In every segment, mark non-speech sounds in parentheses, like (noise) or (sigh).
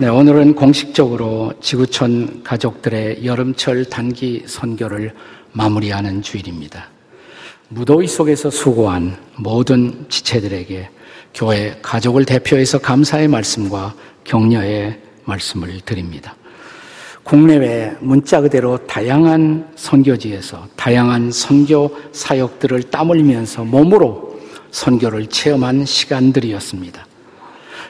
네, 오늘은 공식적으로 지구촌 가족들의 여름철 단기 선교를 마무리하는 주일입니다. 무더위 속에서 수고한 모든 지체들에게 교회 가족을 대표해서 감사의 말씀과 격려의 말씀을 드립니다. 국내외 문자 그대로 다양한 선교지에서 다양한 선교 사역들을 땀 흘리면서 몸으로 선교를 체험한 시간들이었습니다.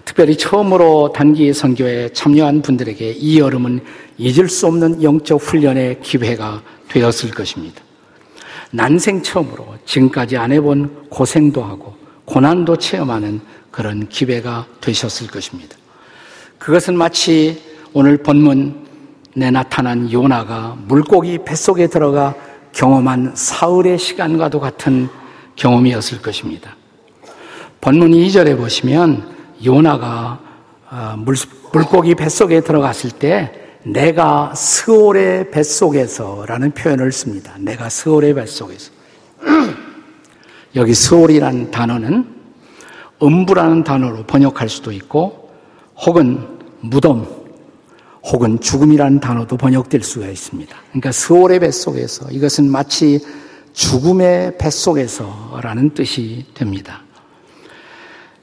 특별히 처음으로 단기 선교에 참여한 분들에게 이 여름은 잊을 수 없는 영적 훈련의 기회가 되었을 것입니다. 난생 처음으로 지금까지 안 해본 고생도 하고 고난도 체험하는 그런 기회가 되셨을 것입니다. 그것은 마치 오늘 본문에 나타난 요나가 물고기 뱃속에 들어가 경험한 사흘의 시간과도 같은 경험이었을 것입니다. 본문 2절에 보시면 요나가 어, 물, 물고기 뱃속에 들어갔을 때 내가 스올의 뱃속에서라는 표현을 씁니다. 내가 스올의 뱃속에서. (clears throat) 여기 스올이라는 단어는 음부라는 단어로 번역할 수도 있고 혹은 무덤 혹은 죽음이라는 단어도 번역될 수가 있습니다. 그러니까 스올의 뱃속에서 이것은 마치 죽음의 뱃속에서라는 뜻이 됩니다.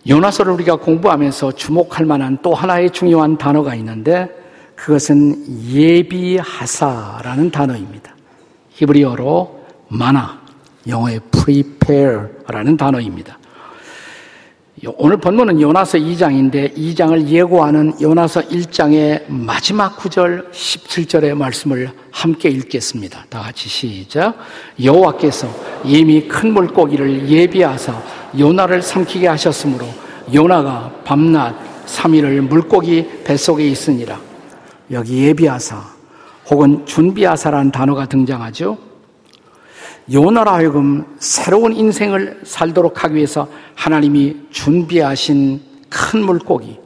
요나서를 우리가 공부하면서 주목할 만한 또 하나의 중요한 단어가 있는데 그것은 예비하사라는 단어입니다. 히브리어로 마나, 영어의 prepare라는 단어입니다. 오늘 본문은 요나서 2장인데 2장을 예고하는 요나서 1장의 마지막 구절 17절의 말씀을 함께 읽겠습니다. 다 같이 시작. 여호와께서 이미 큰 물고기를 예비하사 요나를 삼키게 하셨으므로 요나가 밤낮 3일을 물고기 뱃속에 있으니라. 여기 예비하사 혹은 준비하사라는 단어가 등장하죠. 요나라 하여금 새로운 인생을 살도록 하기 위해서 하나님이 준비하신 큰 물고기,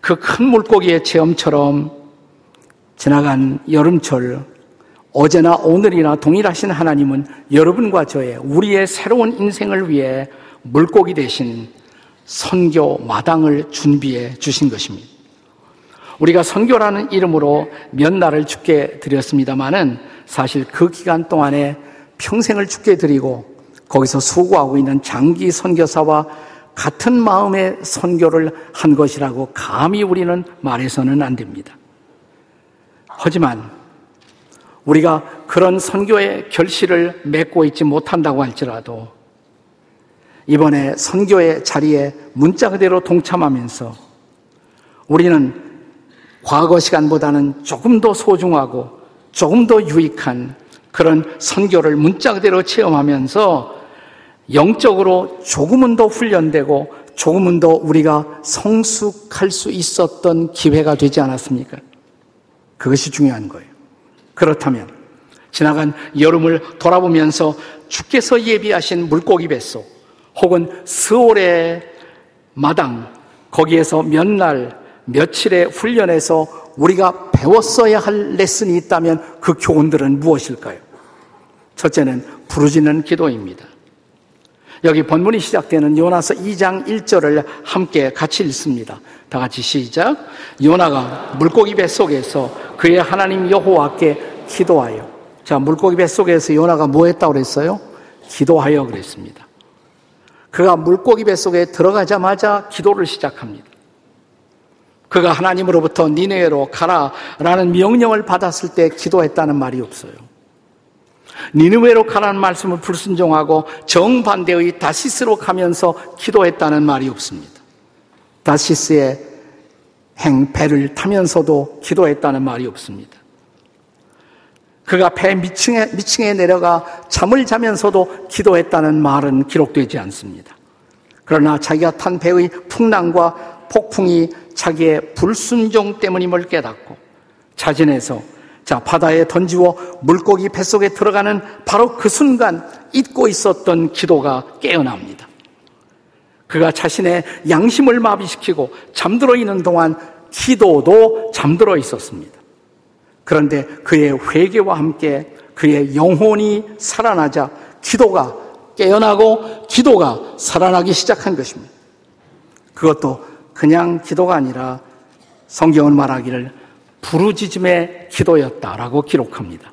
그 큰 물고기의 체험처럼 지나간 여름철, 어제나 오늘이나 동일하신 하나님은 여러분과 저의 우리의 새로운 인생을 위해 물고기 대신 선교 마당을 준비해 주신 것입니다. 우리가 선교라는 이름으로 몇 날을 죽게 드렸습니다마는 사실 그 기간 동안에 평생을 죽게 드리고 거기서 수고하고 있는 장기 선교사와 같은 마음의 선교를 한 것이라고 감히 우리는 말해서는 안 됩니다. 하지만 우리가 그런 선교의 결실을 맺고 있지 못한다고 할지라도 이번에 선교의 자리에 문자 그대로 동참하면서 우리는 과거 시간보다는 조금 더 소중하고 조금 더 유익한 그런 선교를 문자 그대로 체험하면서 영적으로 조금은 더 훈련되고 조금은 더 우리가 성숙할 수 있었던 기회가 되지 않았습니까? 그것이 중요한 거예요. 그렇다면 지나간 여름을 돌아보면서 주께서 예비하신 물고기 뱃속 혹은 스올의 마당 거기에서 몇 날 며칠의 훈련에서 우리가 배웠어야 할 레슨이 있다면 그 교훈들은 무엇일까요? 첫째는 부르짖는 기도입니다. 여기 본문이 시작되는 요나서 2장 1절을 함께 같이 읽습니다. 다 같이 시작. 요나가 물고기 뱃속에서 그의 하나님 여호와께 기도하여. 자, 물고기 뱃속에서 요나가 뭐 했다고 그랬어요? 기도하여 그랬습니다. 그가 물고기 뱃속에 들어가자마자 기도를 시작합니다. 그가 하나님으로부터 니네로 가라 라는 명령을 받았을 때 기도했다는 말이 없어요. 니느웨로 가라는 말씀을 불순종하고 정반대의 다시스로 가면서 기도했다는 말이 없습니다. 다시스의 행배를 타면서도 기도했다는 말이 없습니다. 그가 배 밑층에, 밑층에 내려가 잠을 자면서도 기도했다는 말은 기록되지 않습니다. 그러나 자기가 탄 배의 풍랑과 폭풍이 자기의 불순종 때문임을 깨닫고 자진해서 자, 바다에 던지워 물고기 뱃속에 들어가는 바로 그 순간 잊고 있었던 기도가 깨어납니다. 그가 자신의 양심을 마비시키고 잠들어 있는 동안 기도도 잠들어 있었습니다. 그런데 그의 회개와 함께 그의 영혼이 살아나자 기도가 깨어나고 기도가 살아나기 시작한 것입니다. 그것도 그냥 기도가 아니라 성경은 말하기를 부르짖음의 기도였다라고 기록합니다.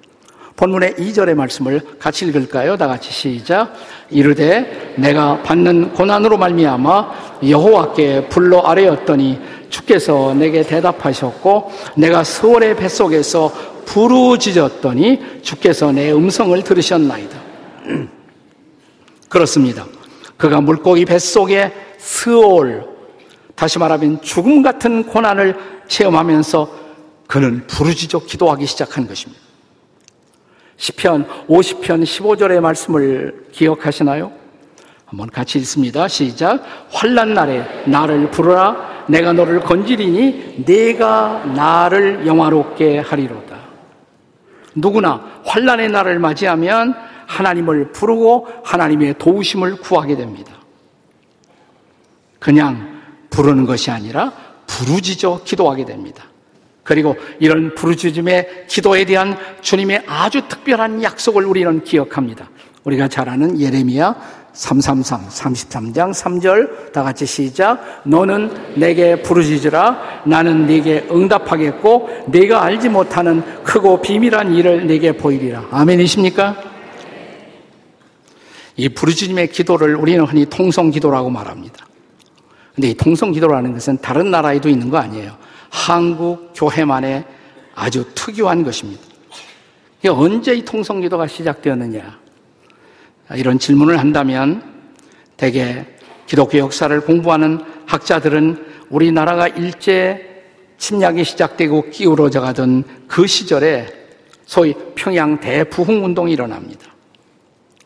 본문의 2절의 말씀을 같이 읽을까요? 다 같이 시작. 이르되 내가 받는 고난으로 말미암아 여호와께 불러 아뢰었더니 주께서 내게 대답하셨고 내가 서울의 뱃속에서 부르짖었더니 주께서 내 음성을 들으셨나이다. (clears throat) 그렇습니다. 그가 물고기 뱃속에 스올 다시 말하면 죽음 같은 고난을 체험하면서 그는 부르짖어 기도하기 시작한 것입니다. 시편 50편 15절의 말씀을 기억하시나요? 한번 같이 읽습니다. 시작. 환란 날에 나를 부르라. 내가 너를 건지리니 내가 나를 영화롭게 하리로다. 누구나 환란의 날을 맞이하면 하나님을 부르고 하나님의 도우심을 구하게 됩니다. 그냥 부르는 것이 아니라 부르짖어 기도하게 됩니다. 그리고 이런 부르짖음의 기도에 대한 주님의 아주 특별한 약속을 우리는 기억합니다. 우리가 잘 아는 예레미야 333, 33장 3절 다 같이 시작. 너는 내게 부르짖으라. 나는 네게 응답하겠고 네가 알지 못하는 크고 비밀한 일을 네게 보이리라. 아멘이십니까? 이 부르짖음의 기도를 우리는 흔히 통성 기도라고 말합니다. 근데 이 통성 기도라는 것은 다른 나라에도 있는 거 아니에요. 한국 교회만의 아주 특유한 것입니다. 언제 이 통성 기도가 시작되었느냐? 이런 질문을 한다면 대개 기독교 역사를 공부하는 학자들은 우리나라가 일제 침략이 시작되고 기울어져 가던 그 시절에 소위 평양 대부흥 운동이 일어납니다.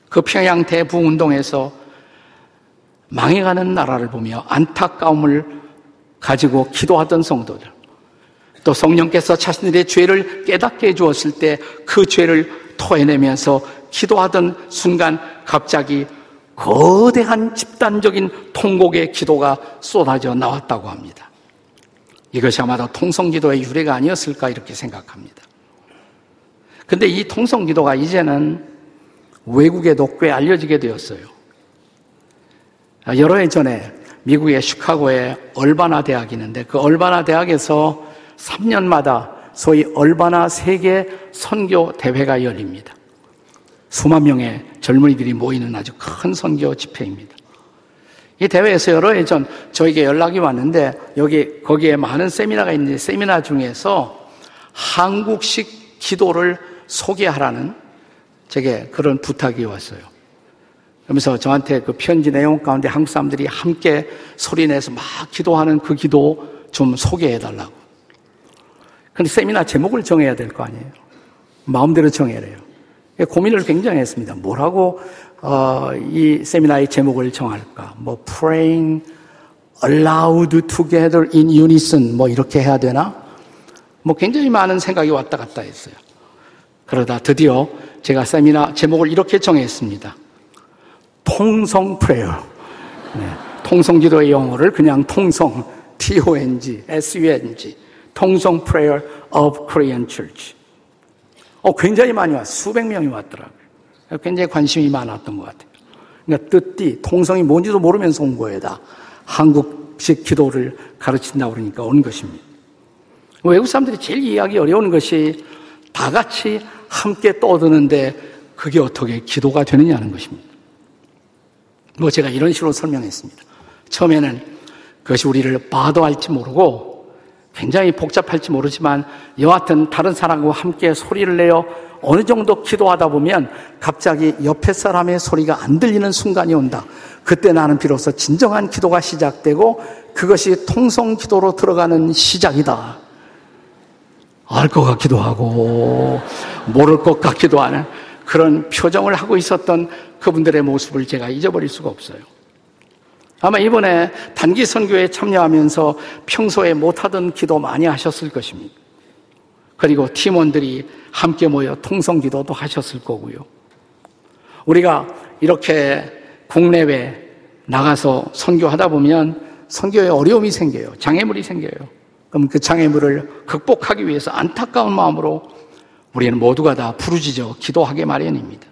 그 평양 대부흥 운동에서 망해가는 나라를 보며 안타까움을 가지고 기도하던 성도들. 또 성령께서 자신들의 죄를 깨닫게 해주었을 때 그 죄를 토해내면서 기도하던 순간 갑자기 거대한 집단적인 통곡의 기도가 쏟아져 나왔다고 합니다. 이것이 아마도 통성기도의 유래가 아니었을까 이렇게 생각합니다. 근데 이 통성기도가 이제는 외국에도 꽤 알려지게 되었어요. 여러 해 전에 미국의 시카고에 얼바나 대학이 있는데 그 얼바나 대학에서 3년마다 소위 얼바나 세계 선교 대회가 열립니다. 수만 명의 젊은이들이 모이는 아주 큰 선교 집회입니다. 이 대회에서 여러 해 전 저에게 연락이 왔는데 여기 거기에 많은 세미나가 있는데 세미나 중에서 한국식 기도를 소개하라는 제게 그런 부탁이 왔어요. 그러면서 저한테 그 편지 내용 가운데 한국 사람들이 함께 소리내서 막 기도하는 그 기도 좀 소개해 달라고. 근데 세미나 제목을 정해야 될 거 아니에요. 마음대로 정해야 해요. 고민을 굉장히 했습니다. 뭐라고 어, 이 세미나의 제목을 정할까? 뭐 praying aloud together in unison 뭐 이렇게 해야 되나? 뭐 굉장히 많은 생각이 왔다 갔다 했어요. 그러다 드디어 제가 세미나 제목을 이렇게 정했습니다. 통성 프레어. 네. 통성 기도의 영어를 그냥 통성 T-O-N-G, S-U-N-G 통성 Prayer of Korean Church. 어, 굉장히 많이 왔, 수백 명이 왔더라고요. 굉장히 관심이 많았던 것 같아요. 그러니까 뜻띠, 통성이 뭔지도 모르면서 온 거에다 한국식 기도를 가르친다고 그러니까 온 것입니다. 외국 사람들이 제일 이해하기 어려운 것이 다 같이 함께 떠드는데 그게 어떻게 기도가 되느냐는 것입니다. 뭐 제가 이런 식으로 설명했습니다. 처음에는 그것이 우리를 봐도 할지 모르고 굉장히 복잡할지 모르지만 여하튼 다른 사람과 함께 소리를 내어 어느 정도 기도하다 보면 갑자기 옆에 사람의 소리가 안 들리는 순간이 온다. 그때 나는 비로소 진정한 기도가 시작되고 그것이 통성 기도로 들어가는 시작이다. 알 것 같기도 하고 모를 것 같기도 하는 그런 표정을 하고 있었던 그분들의 모습을 제가 잊어버릴 수가 없어요. 아마 이번에 단기 선교에 참여하면서 평소에 못하던 기도 많이 하셨을 것입니다. 그리고 팀원들이 함께 모여 통성 기도도 하셨을 거고요. 우리가 이렇게 국내외 나가서 선교하다 보면 선교에 어려움이 생겨요. 장애물이 생겨요. 그럼 그 장애물을 극복하기 위해서 안타까운 마음으로 우리는 모두가 다 부르짖어 기도하게 마련입니다.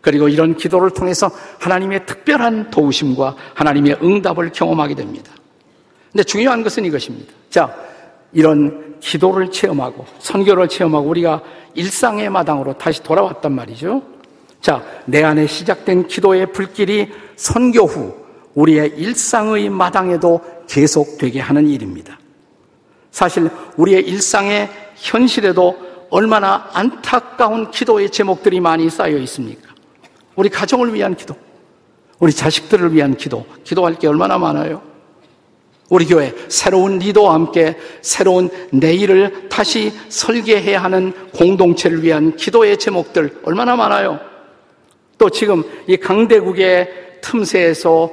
그리고 이런 기도를 통해서 하나님의 특별한 도우심과 하나님의 응답을 경험하게 됩니다. 근데 중요한 것은 이것입니다. 자, 이런 기도를 체험하고 선교를 체험하고 우리가 일상의 마당으로 다시 돌아왔단 말이죠. 자, 내 안에 시작된 기도의 불길이 선교 후 우리의 일상의 마당에도 계속되게 하는 일입니다. 사실 우리의 일상의 현실에도 얼마나 안타까운 기도의 제목들이 많이 쌓여 있습니까? 우리 가정을 위한 기도, 우리 자식들을 위한 기도, 기도할 게 얼마나 많아요? 우리 교회 새로운 리더와 함께 새로운 내일을 다시 설계해야 하는 공동체를 위한 기도의 제목들 얼마나 많아요? 또 지금 이 강대국의 틈새에서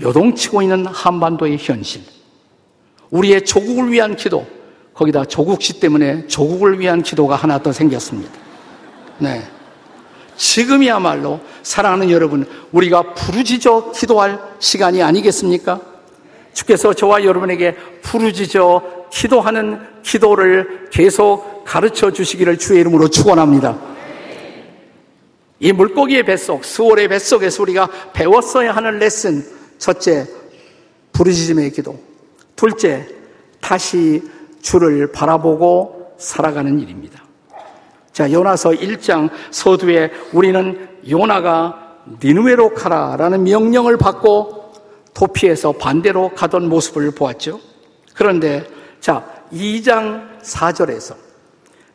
요동치고 있는 한반도의 현실. 우리의 조국을 위한 기도. 거기다 조국시 때문에 조국을 위한 기도가 하나 더 생겼습니다. 네. 지금이야말로 사랑하는 여러분, 우리가 부르짖어 기도할 시간이 아니겠습니까? 주께서 저와 여러분에게 부르짖어 기도하는 기도를 계속 가르쳐 주시기를 주의 이름으로 축원합니다. 이 물고기의 뱃속, 수월의 뱃속에서 우리가 배웠어야 하는 레슨. 첫째, 부르짖음의 기도. 둘째, 다시 주를 바라보고 살아가는 일입니다. 자, 요나서 1장 서두에 우리는 요나가 니누웨로 가라라는 명령을 받고 도피해서 반대로 가던 모습을 보았죠. 그런데 자, 2장 4절에서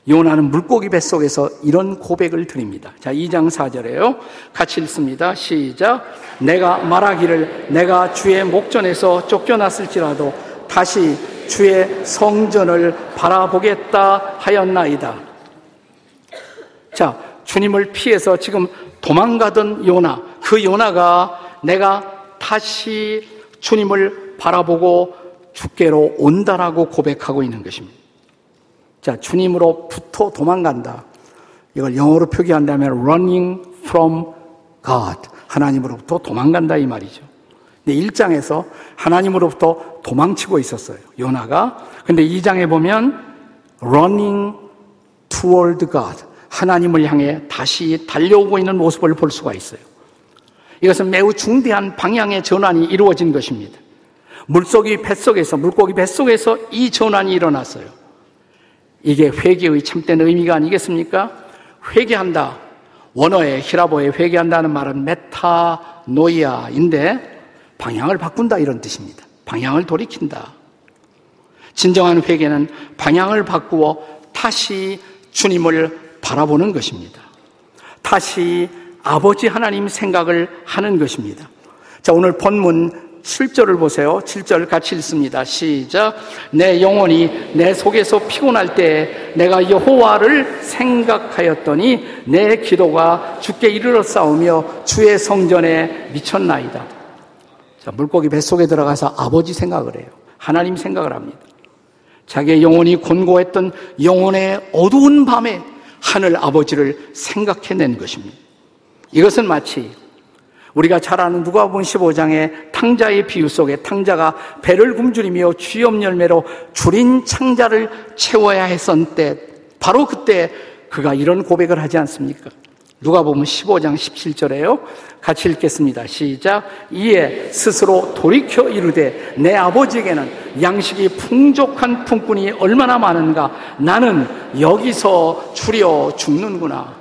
요나는 물고기 뱃속에서 이런 고백을 드립니다. 자, 2장 4절에요. 같이 읽습니다. 시작. 내가 말하기를 내가 주의 목전에서 쫓겨났을지라도 다시 주의 성전을 바라보겠다 하였나이다. 자, 주님을 피해서 지금 도망가던 요나, 그 요나가 내가 다시 주님을 바라보고 주께로 온다라고 고백하고 있는 것입니다. 자, 주님으로부터 도망간다. 이걸 영어로 표기한다면 running from God. 하나님으로부터 도망간다 이 말이죠. 근데 1장에서 하나님으로부터 도망치고 있었어요. 요나가. 근데 2장에 보면 running toward God. 하나님을 향해 다시 달려오고 있는 모습을 볼 수가 있어요. 이것은 매우 중대한 방향의 전환이 이루어진 것입니다. 물속이 뱃속에서, 물고기 뱃속에서 이 전환이 일어났어요. 이게 회개의 참된 의미가 아니겠습니까? 회개한다. 원어의 히라보에 회개한다는 말은 메타노이아인데 방향을 바꾼다 이런 뜻입니다. 방향을 돌이킨다. 진정한 회개는 방향을 바꾸어 다시 주님을 바라보는 것입니다. 다시 아버지 하나님 생각을 하는 것입니다. 자, 오늘 본문 7절을 보세요. 7절 같이 읽습니다. 시작. 내 영혼이 내 속에서 피곤할 때 내가 여호와를 생각하였더니 내 기도가 주께 이르러 싸우며 주의 성전에 미쳤나이다. 자, 물고기 뱃속에 들어가서 아버지 생각을 해요. 하나님 생각을 합니다. 자기의 영혼이 곤고했던 영혼의 어두운 밤에 하늘 아버지를 생각해낸 것입니다. 이것은 마치 우리가 잘 아는 누가복음 15장의 탕자의 비유 속에 탕자가 배를 굶주리며 쥐염 열매로 줄인 창자를 채워야 했었을 때 바로 그때 그가 이런 고백을 하지 않습니까? 누가 보면 15장 17절에요. 같이 읽겠습니다. 시작. 이에 스스로 돌이켜 이르되 내 아버지에게는 양식이 풍족한 품꾼이 얼마나 많은가 나는 여기서 추려 죽는구나.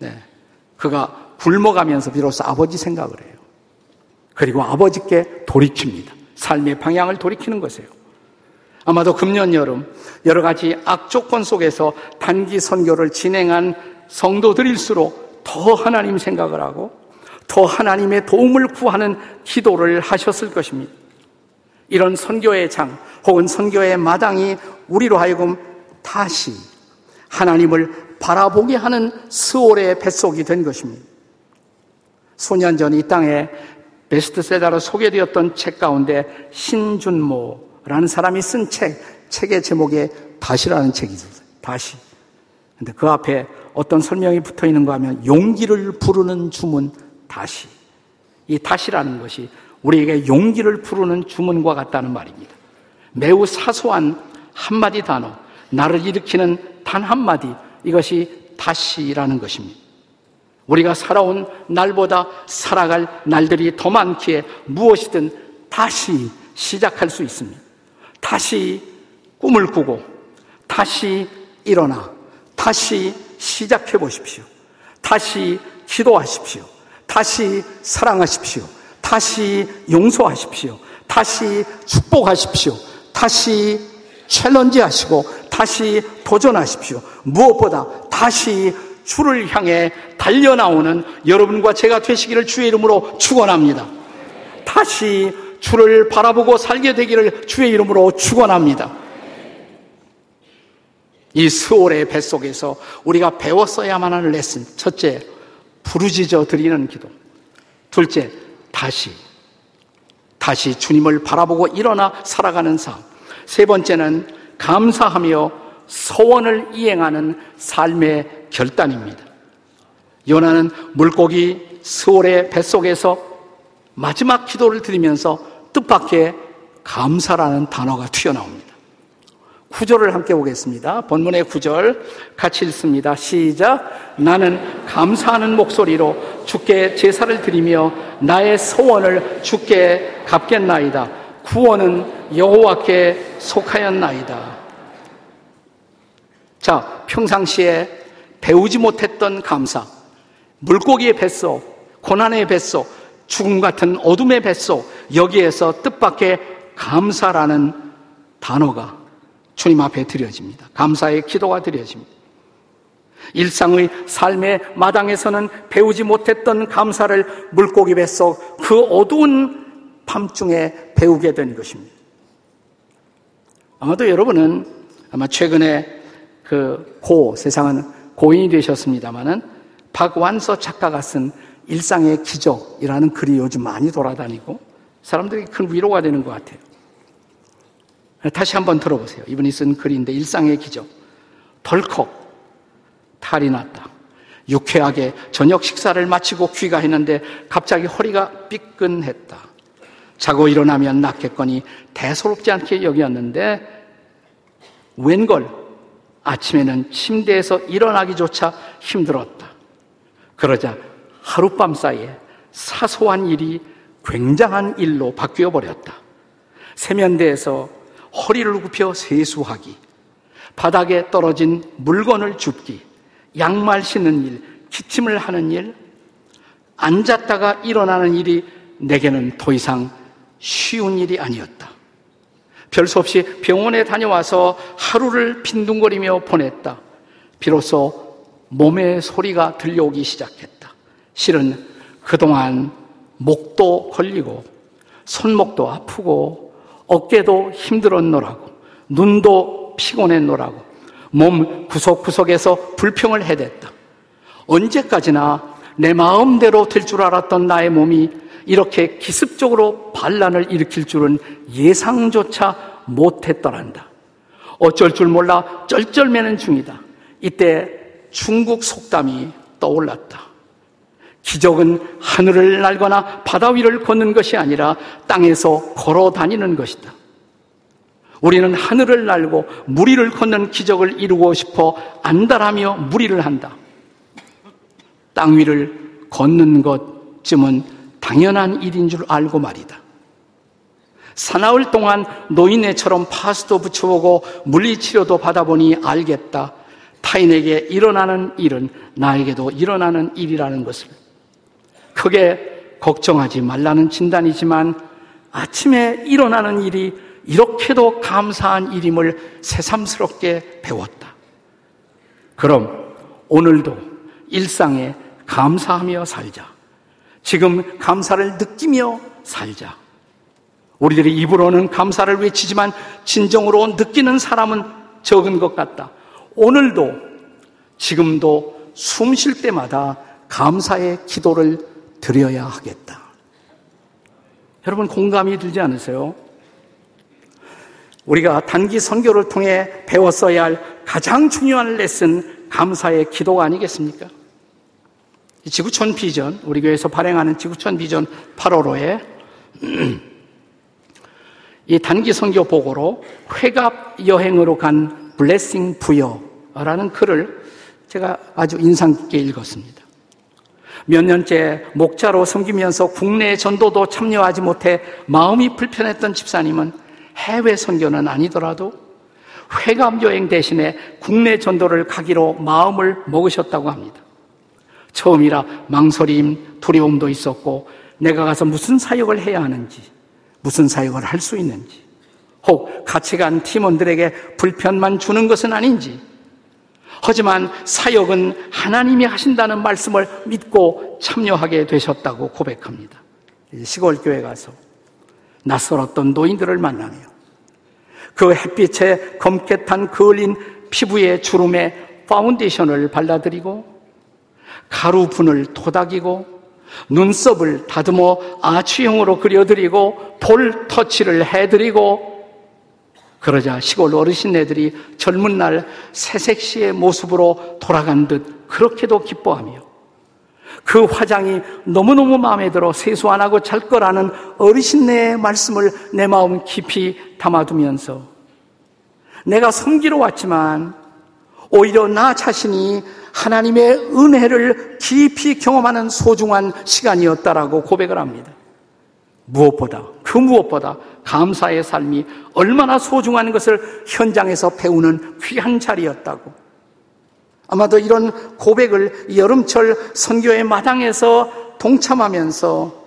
네. 그가 굶어가면서 비로소 아버지 생각을 해요. 그리고 아버지께 돌이킵니다. 삶의 방향을 돌이키는 것이에요. 아마도 금년 여름 여러 가지 악조건 속에서 단기 선교를 진행한 성도들일수록 더 하나님 생각을 하고 더 하나님의 도움을 구하는 기도를 하셨을 것입니다. 이런 선교의 장 혹은 선교의 마당이 우리로 하여금 다시 하나님을 바라보게 하는 스올의 뱃속이 된 것입니다. 수년 전 이 땅에 베스트셀러로 소개되었던 책 가운데 신준모라는 사람이 쓴 책, 책의 제목에 다시라는 책이 있었어요. 다시. 근데 그 앞에 어떤 설명이 붙어 있는가 하면 용기를 부르는 주문 다시. 이 다시라는 것이 우리에게 용기를 부르는 주문과 같다는 말입니다. 매우 사소한 한마디 단어, 나를 일으키는 단 한마디, 이것이 다시라는 것입니다. 우리가 살아온 날보다 살아갈 날들이 더 많기에 무엇이든 다시 시작할 수 있습니다. 다시 꿈을 꾸고 다시 일어나 다시 시작해 보십시오. 다시 기도하십시오. 다시 사랑하십시오. 다시 용서하십시오. 다시 축복하십시오. 다시 챌린지 하시고 다시 도전하십시오. 무엇보다 다시 주를 향해 달려나오는 여러분과 제가 되시기를 주의 이름으로 축원합니다. 다시 주를 바라보고 살게 되기를 주의 이름으로 축원합니다. 이 스월의 뱃속에서 우리가 배웠어야만 하는 레슨. 첫째, 부르짖어 드리는 기도. 둘째, 다시. 다시 주님을 바라보고 일어나 살아가는 삶. 세 번째는 감사하며 서원을 이행하는 삶의 결단입니다. 요나는 물고기 스월의 뱃속에서 마지막 기도를 드리면서 뜻밖의 감사라는 단어가 튀어나옵니다. 구절을 함께 보겠습니다. 본문의 구절 같이 읽습니다. 시작. 나는 감사하는 목소리로 주께 제사를 드리며 나의 소원을 주께 갚겠나이다. 구원은 여호와께 속하였나이다. 자, 평상시에 배우지 못했던 감사, 물고기의 뱃속, 고난의 뱃속, 죽음 같은 어둠의 뱃속, 여기에서 뜻밖의 감사라는 단어가 주님 앞에 드려집니다. 감사의 기도가 드려집니다. 일상의 삶의 마당에서는 배우지 못했던 감사를 물고기 뱃속 그 어두운 밤중에 배우게 된 것입니다. 아마도 여러분은 아마 최근에 그 고 세상은 고인이 되셨습니다마는 박완서 작가가 쓴 일상의 기적이라는 글이 요즘 많이 돌아다니고 사람들이 큰 위로가 되는 것 같아요. 다시 한번 들어보세요. 이분이 쓴 글인데 일상의 기적. 덜컥 탈이 났다. 유쾌하게 저녁 식사를 마치고 귀가했는데 갑자기 허리가 삐끈했다. 자고 일어나면 낫겠거니 대소롭지 않게 여기었는데 웬걸 아침에는 침대에서 일어나기조차 힘들었다. 그러자 하룻밤 사이에 사소한 일이 굉장한 일로 바뀌어 버렸다. 세면대에서 허리를 굽혀 세수하기, 바닥에 떨어진 물건을 줍기, 양말 신는 일, 기침을 하는 일, 앉았다가 일어나는 일이 내게는 더 이상 쉬운 일이 아니었다. 별 수 없이 병원에 다녀와서 하루를 빈둥거리며 보냈다. 비로소 몸의 소리가 들려오기 시작했다. 실은 그동안 목도 걸리고 손목도 아프고 어깨도 힘들었노라고, 눈도 피곤했노라고, 몸 구석구석에서 불평을 해댔다. 언제까지나 내 마음대로 될 줄 알았던 나의 몸이 이렇게 기습적으로 반란을 일으킬 줄은 예상조차 못했더란다. 어쩔 줄 몰라 쩔쩔매는 중이다. 이때 중국 속담이 떠올랐다. 기적은 하늘을 날거나 바다 위를 걷는 것이 아니라 땅에서 걸어 다니는 것이다. 우리는 하늘을 날고 무리를 걷는 기적을 이루고 싶어 안달하며 무리를 한다. 땅 위를 걷는 것쯤은 당연한 일인 줄 알고 말이다. 사나흘 동안 노인네처럼 파스도 붙여보고 물리치료도 받아보니 알겠다. 타인에게 일어나는 일은 나에게도 일어나는 일이라는 것을. 크게 걱정하지 말라는 진단이지만 아침에 일어나는 일이 이렇게도 감사한 일임을 새삼스럽게 배웠다. 그럼 오늘도 일상에 감사하며 살자. 지금 감사를 느끼며 살자. 우리들이 입으로는 감사를 외치지만 진정으로 느끼는 사람은 적은 것 같다. 오늘도 지금도 숨 쉴 때마다 감사의 기도를 드려야 하겠다. 여러분 공감이 들지 않으세요? 우리가 단기 선교를 통해 배웠어야 할 가장 중요한 레슨 감사의 기도가 아니겠습니까? 지구촌 비전, 우리 교회에서 발행하는 지구촌 비전 8호로에 (clears throat) 이 단기 선교 보고로 회갑 여행으로 간 블레싱 부여라는 글을 제가 아주 인상 깊게 읽었습니다. 몇 년째 목자로 섬기면서 국내 전도도 참여하지 못해 마음이 불편했던 집사님은 해외 선교는 아니더라도 회감 여행 대신에 국내 전도를 가기로 마음을 먹으셨다고 합니다. 처음이라 망설임, 두려움도 있었고 내가 가서 무슨 사역을 해야 하는지, 무슨 사역을 할 수 있는지, 혹 같이 간 팀원들에게 불편만 주는 것은 아닌지, 하지만 사역은 하나님이 하신다는 말씀을 믿고 참여하게 되셨다고 고백합니다. 시골 교회 가서 낯설었던 노인들을 만나며 그 햇빛에 검게 탄 그을린 피부의 주름에 파운데이션을 발라드리고 가루분을 토닥이고 눈썹을 다듬어 아치형으로 그려드리고 볼 터치를 해드리고 그러자 시골 어르신네들이 젊은 날 새색 시의 모습으로 돌아간 듯 그렇게도 기뻐하며 그 화장이 너무너무 마음에 들어 세수 안 하고 잘 거라는 어르신네의 말씀을 내 마음 깊이 담아두면서 내가 섬기러 왔지만 오히려 나 자신이 하나님의 은혜를 깊이 경험하는 소중한 시간이었다라고 고백을 합니다. 무엇보다, 그 무엇보다 감사의 삶이 얼마나 소중한 것을 현장에서 배우는 귀한 자리였다고. 아마도 이런 고백을 여름철 선교의 마당에서 동참하면서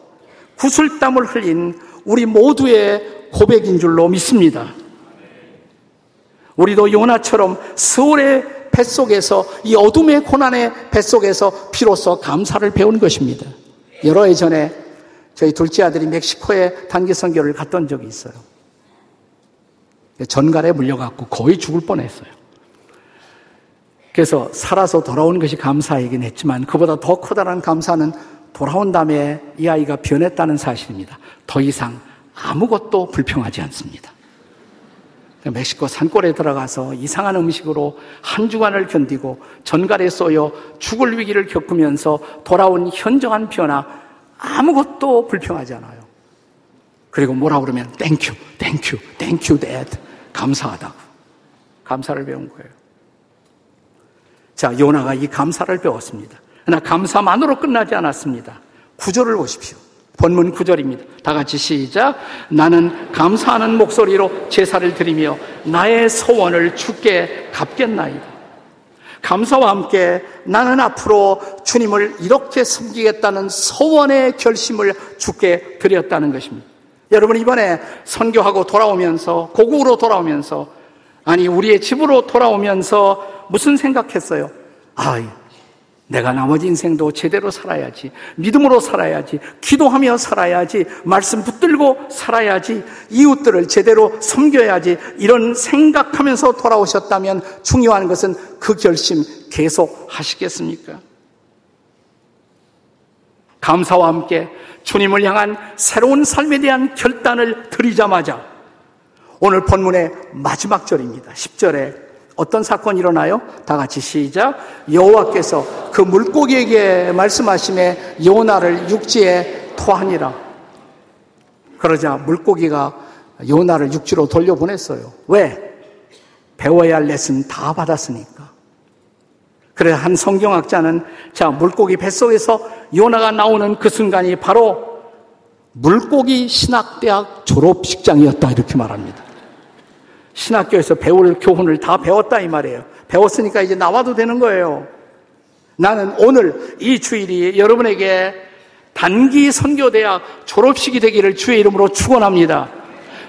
구슬땀을 흘린 우리 모두의 고백인 줄로 믿습니다. 우리도 요나처럼 서울의 뱃속에서 이 어둠의 고난의 뱃속에서 비로소 감사를 배운 것입니다. 여러 해 전에 저희 둘째 아들이 멕시코에 단기 선교를 갔던 적이 있어요. 전갈에 물려갖고 거의 죽을 뻔했어요. 그래서 살아서 돌아온 것이 감사이긴 했지만 그보다 더 커다란 감사는 돌아온 다음에 이 아이가 변했다는 사실입니다. 더 이상 아무것도 불평하지 않습니다. 멕시코 산골에 들어가서 이상한 음식으로 한 주간을 견디고 전갈에 쏘여 죽을 위기를 겪으면서 돌아온 현저한 변화 아무것도 불평하지 않아요. 그리고 뭐라 그러면 thank you, thank you, thank you, Dad 감사하다고 감사를 배운 거예요. 자, 요나가 이 감사를 배웠습니다. 그러나 감사만으로 끝나지 않았습니다. 구절을 보십시오. 본문 구절입니다. 다 같이 시작. 나는 감사하는 목소리로 제사를 드리며 나의 소원을 주께 갚겠나이다. 감사와 함께 나는 앞으로 주님을 이렇게 섬기겠다는 소원의 결심을 주께 드렸다는 것입니다. 여러분 이번에 선교하고 돌아오면서 고국으로 돌아오면서 아니 우리의 집으로 돌아오면서 무슨 생각했어요? 아, 내가 나머지 인생도 제대로 살아야지. 믿음으로 살아야지. 기도하며 살아야지. 말씀 붙들고 살아야지. 이웃들을 제대로 섬겨야지. 이런 생각하면서 돌아오셨다면 중요한 것은 그 결심 계속 하시겠습니까? 감사와 함께 주님을 향한 새로운 삶에 대한 결단을 드리자마자 오늘 본문의 마지막 절입니다. 10절에 어떤 사건이 일어나요? 다 같이 시작. 여호와께서 그 물고기에게 말씀하심에 요나를 육지에 토하니라. 그러자 물고기가 요나를 육지로 돌려보냈어요. 왜? 배워야 할 레슨 다 받았으니까. 그래 한 성경학자는 자 물고기 뱃속에서 요나가 나오는 그 순간이 바로 물고기 신학대학 졸업식장이었다 이렇게 말합니다. 신학교에서 배울 교훈을 다 배웠다 이 말이에요. 배웠으니까 이제 나와도 되는 거예요. 나는 오늘 이 주일이 여러분에게 단기 선교대학 졸업식이 되기를 주의 이름으로 축원합니다.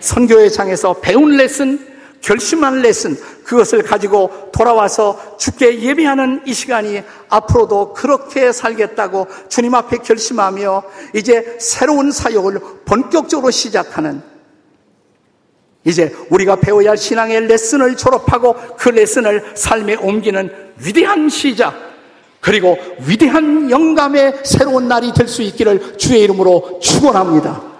선교의 장에서 배운 레슨, 결심한 레슨, 그것을 가지고 돌아와서 주께 예배하는 이 시간이 앞으로도 그렇게 살겠다고 주님 앞에 결심하며 이제 새로운 사역을 본격적으로 시작하는 이제 우리가 배워야 할 신앙의 레슨을 졸업하고 그 레슨을 삶에 옮기는 위대한 시작, 그리고 위대한 영감의 새로운 날이 될 수 있기를 주의 이름으로 축원합니다.